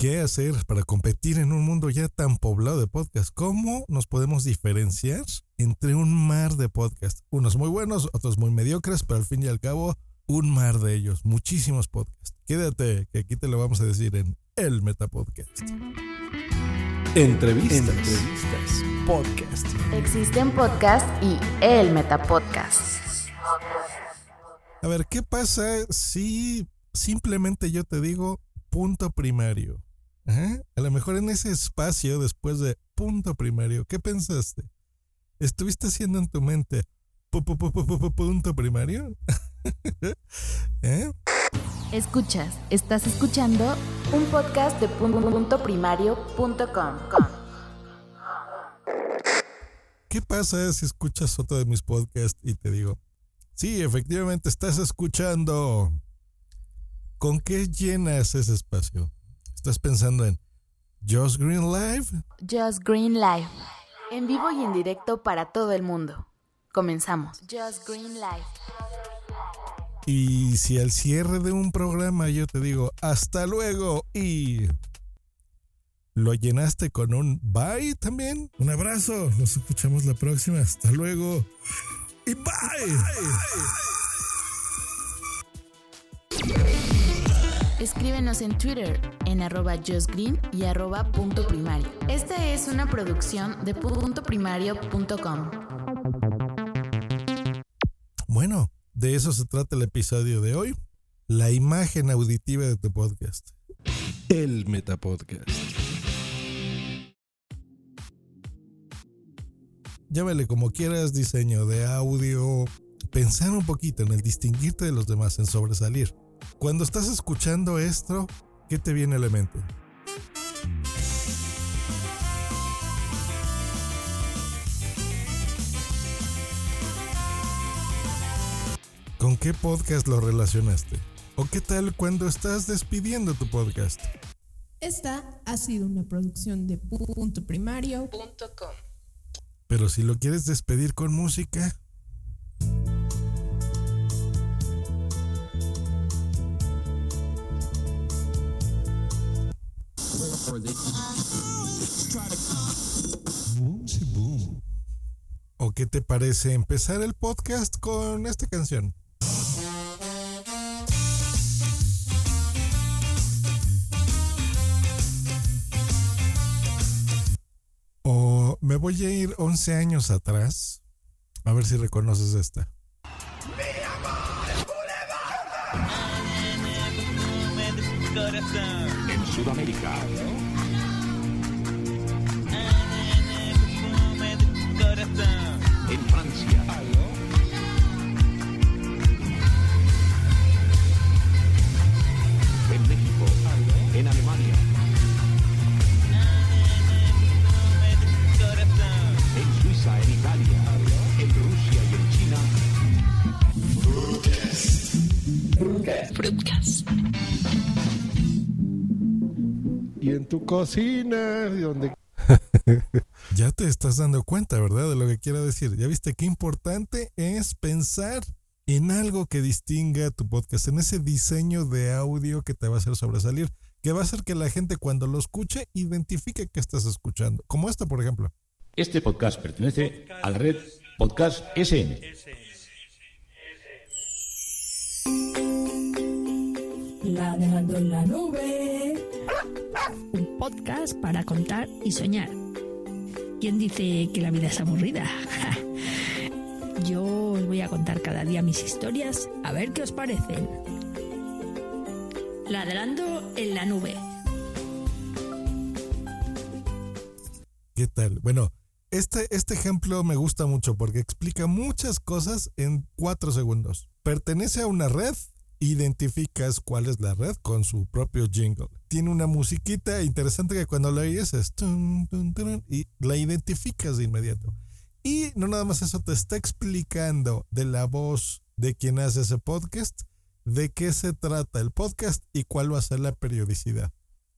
¿Qué hacer para competir en un mundo ya tan poblado de podcasts? ¿Cómo nos podemos diferenciar entre un mar de podcasts? Unos muy buenos, otros muy mediocres, pero al fin y al cabo, un mar de ellos. Muchísimos podcasts. Quédate, que aquí te lo vamos a decir en el Metapodcast. Entrevistas. Entrevistas. Podcast. Existen podcasts y el Metapodcast. A ver, ¿qué pasa si simplemente yo te digo punto primario? Ajá. A lo mejor en ese espacio después de punto primario, ¿qué pensaste? ¿Estuviste haciendo en tu mente pu- pu- pu- pu- pu- punto primario? ¿Eh? Escuchas, estás escuchando un podcast de puntoprimario.com. ¿Qué pasa si escuchas otro de mis podcasts y te digo, sí, efectivamente estás escuchando? ¿Con qué llenas ese espacio? ¿Estás pensando en Just Green Live? Just Green Live. En vivo y en directo para todo el mundo. Comenzamos. Just Green Live. Y si al cierre de un programa yo te digo, hasta luego y... ¿Lo llenaste con un bye también? Un abrazo, nos escuchamos la próxima, hasta luego y bye. Escríbenos en Twitter en arroba justgreen y arroba punto primario. Esta es una producción de puntoprimario.com. Bueno, de eso se trata el episodio de hoy. La imagen auditiva de tu podcast. El Metapodcast. Llámale como quieras, diseño de audio. Pensar un poquito en el distinguirte de los demás, en sobresalir. Cuando estás escuchando esto, ¿qué te viene a la mente? ¿Con qué podcast lo relacionaste? ¿O qué tal cuando estás despidiendo tu podcast? Esta ha sido una producción de puntoprimario.com. Pero si lo quieres despedir con música, ¿O qué te parece empezar el podcast con esta canción? O me voy a ir 11 años atrás. A ver si reconoces esta. Sudamérica. En Francia. Tu cocina, donde... ya te estás dando cuenta, ¿verdad? De lo que quiero decir. Ya viste qué importante es pensar en algo que distinga tu podcast, en ese diseño de audio que te va a hacer sobresalir, que va a hacer que la gente cuando lo escuche identifique que estás escuchando. Como esta, por ejemplo. Este podcast pertenece a la red Podcast SN. Ladrando en la nube. Un podcast para contar y soñar. ¿Quién dice que la vida es aburrida? Yo os voy a contar cada día mis historias a ver qué os parecen. Ladrando en la nube. ¿Qué tal? Bueno, este, este ejemplo me gusta mucho porque explica muchas cosas en cuatro segundos. Pertenece a una red, identificas cuál es la red con su propio jingle. Tiene una musiquita interesante que cuando la oyes es y la identificas de inmediato. Y no nada más eso, te está explicando de la voz de quien hace ese podcast, de qué se trata el podcast y cuál va a ser la periodicidad.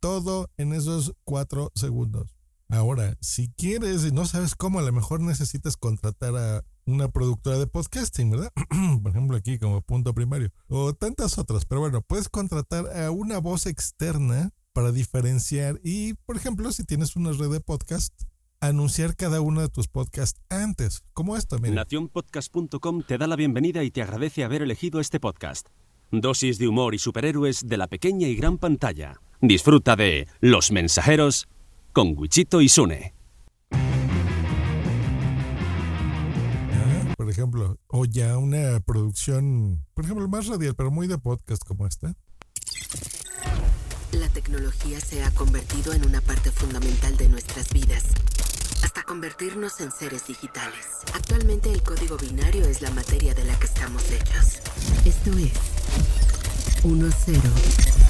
Todo en esos cuatro segundos. Ahora, si quieres y no sabes cómo, a lo mejor necesitas contratar a una productora de podcasting, ¿verdad? Por ejemplo, aquí como punto primario. O tantas otras. Pero bueno, puedes contratar a una voz externa para diferenciar y, por ejemplo, si tienes una red de podcast, anunciar cada uno de tus podcasts antes, como esto. Nacionpodcast.com te da la bienvenida y te agradece haber elegido este podcast. Dosis de humor y superhéroes de la pequeña y gran pantalla. Disfruta de Los Mensajeros con Wichito y Sune. Ejemplo, o ya una producción, por ejemplo, más radial, pero muy de podcast como esta. La tecnología se ha convertido en una parte fundamental de nuestras vidas, hasta convertirnos en seres digitales. Actualmente el código binario es la materia de la que estamos hechos. Esto es 1-0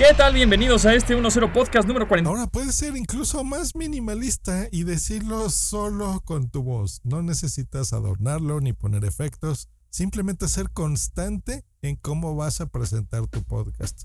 ¿Qué tal? Bienvenidos a este 1-0 Podcast número 40. Ahora puedes ser incluso más minimalista y decirlo solo con tu voz. No necesitas adornarlo ni poner efectos. Simplemente ser constante en cómo vas a presentar tu podcast.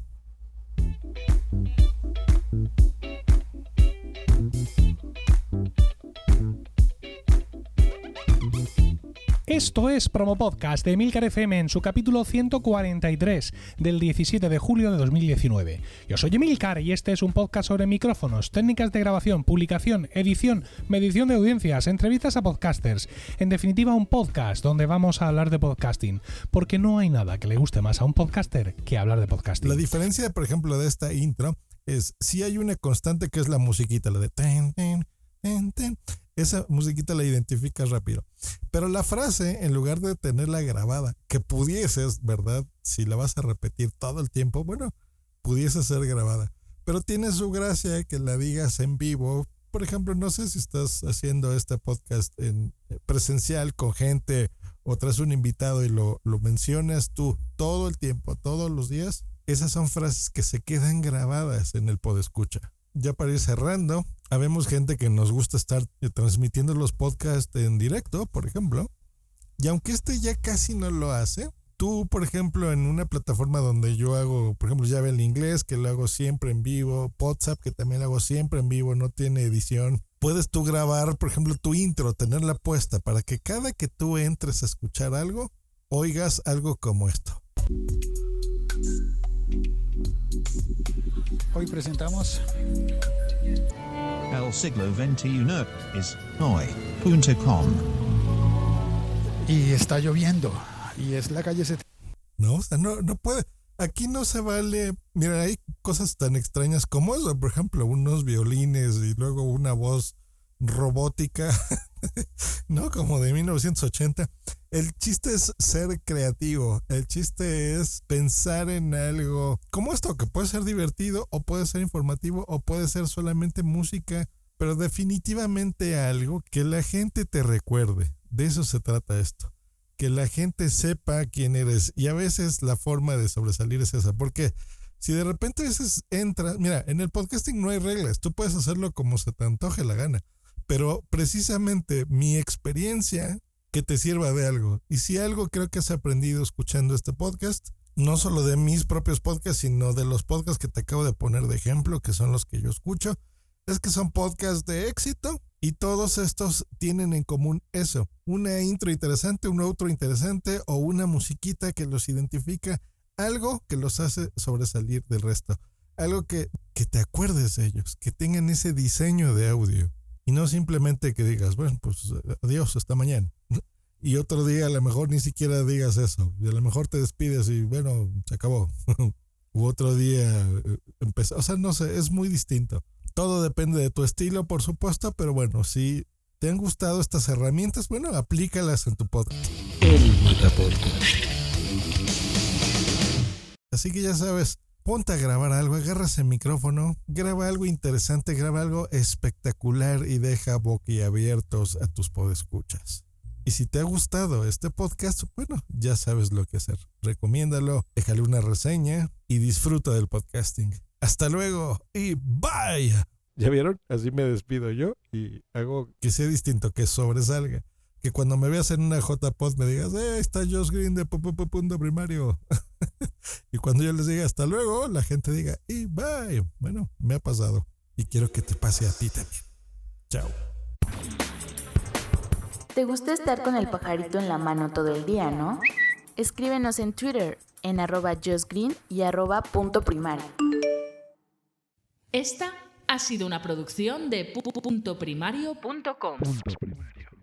Esto es Promo Podcast de Emilcar FM en su capítulo 143 del 17 de julio de 2019. Yo soy Emilcar y este es un podcast sobre micrófonos, técnicas de grabación, publicación, edición, medición de audiencias, entrevistas a podcasters. En definitiva, un podcast donde vamos a hablar de podcasting, porque no hay nada que le guste más a un podcaster que hablar de podcasting. La diferencia, por ejemplo, de esta intro es si hay una constante que es la musiquita, la de ten, ten, ten, ten esa musiquita la identificas rápido. Pero la frase, en lugar de tenerla grabada, que pudieses, ¿verdad? Si la vas a repetir todo el tiempo, bueno, pudiese ser grabada. Pero tiene su gracia que la digas en vivo. Por ejemplo, no sé si estás haciendo este podcast eh, presencial con gente o tras un invitado y lo, lo mencionas tú todo el tiempo, todos los días. Esas son frases que se quedan grabadas en el podescucha. Ya para ir cerrando, habemos gente que nos gusta estar eh, transmitiendo los podcasts en directo, por ejemplo. Y aunque este ya casi no lo hace, tú, por ejemplo, en una plataforma donde yo hago, por ejemplo, llave el inglés, que lo hago siempre en vivo, WhatsApp, que también lo hago siempre en vivo, no tiene edición. Puedes tú grabar, por ejemplo, tu intro, tenerla puesta para que cada que tú entres a escuchar algo, oigas algo como esto. Hoy presentamos El siglo XXI es hoy.com. y está lloviendo y es la calle 70. No, o sea, no, no puede. Aquí no se vale. Mira, hay cosas tan extrañas como eso. Por ejemplo, unos violines y luego una voz robótica, ¿no? Como de 1980. El chiste es ser creativo. El chiste es pensar en algo como esto, que puede ser divertido o puede ser informativo o puede ser solamente música, pero definitivamente algo que la gente te recuerde. De eso se trata esto. Que la gente sepa quién eres. Y a veces la forma de sobresalir es esa. Porque si de repente a veces entras, mira, en el podcasting no hay reglas. Tú puedes hacerlo como se te antoje la gana. Pero precisamente mi experiencia que te sirva de algo. Y si algo creo que has aprendido escuchando este podcast, no solo de mis propios podcasts, sino de los podcasts que te acabo de poner de ejemplo, que son los que yo escucho, es que son podcasts de éxito y todos estos tienen en común eso, una intro interesante, un outro interesante o una musiquita que los identifica, algo que los hace sobresalir del resto, algo que, que te acuerdes de ellos, que tengan ese diseño de audio y no simplemente que digas, bueno, pues adiós, hasta mañana. y otro día a lo mejor ni siquiera digas eso. Y a lo mejor te despides y bueno, se acabó. U otro día eh, empezó. O sea, no sé, es muy distinto. Todo depende de tu estilo, por supuesto, pero bueno, si te han gustado estas herramientas, bueno, aplícalas en tu podcast. El. Así que ya sabes, ponte a grabar algo, agarras el micrófono, graba algo interesante, graba algo espectacular y deja boquiabiertos a tus podescuchas. Y si te ha gustado este podcast, bueno, ya sabes lo que hacer. Recomiéndalo, déjale una reseña y disfruta del podcasting. Hasta luego y bye. ¿Ya vieron? Así me despido yo y hago que sea distinto, que sobresalga. Que cuando me veas en una JPod me digas, eh, está Josh Green de punto primario. y cuando yo les diga hasta luego, la gente diga, y bye. Bueno, me ha pasado. Y quiero que te pase a ti también. Chao. ¿Te gusta estar con el pajarito en la mano todo el día, no? Escríbenos en Twitter en arroba justgreen y arroba punto primario. Esta ha sido una producción de puntoprimario.com. Punto primario.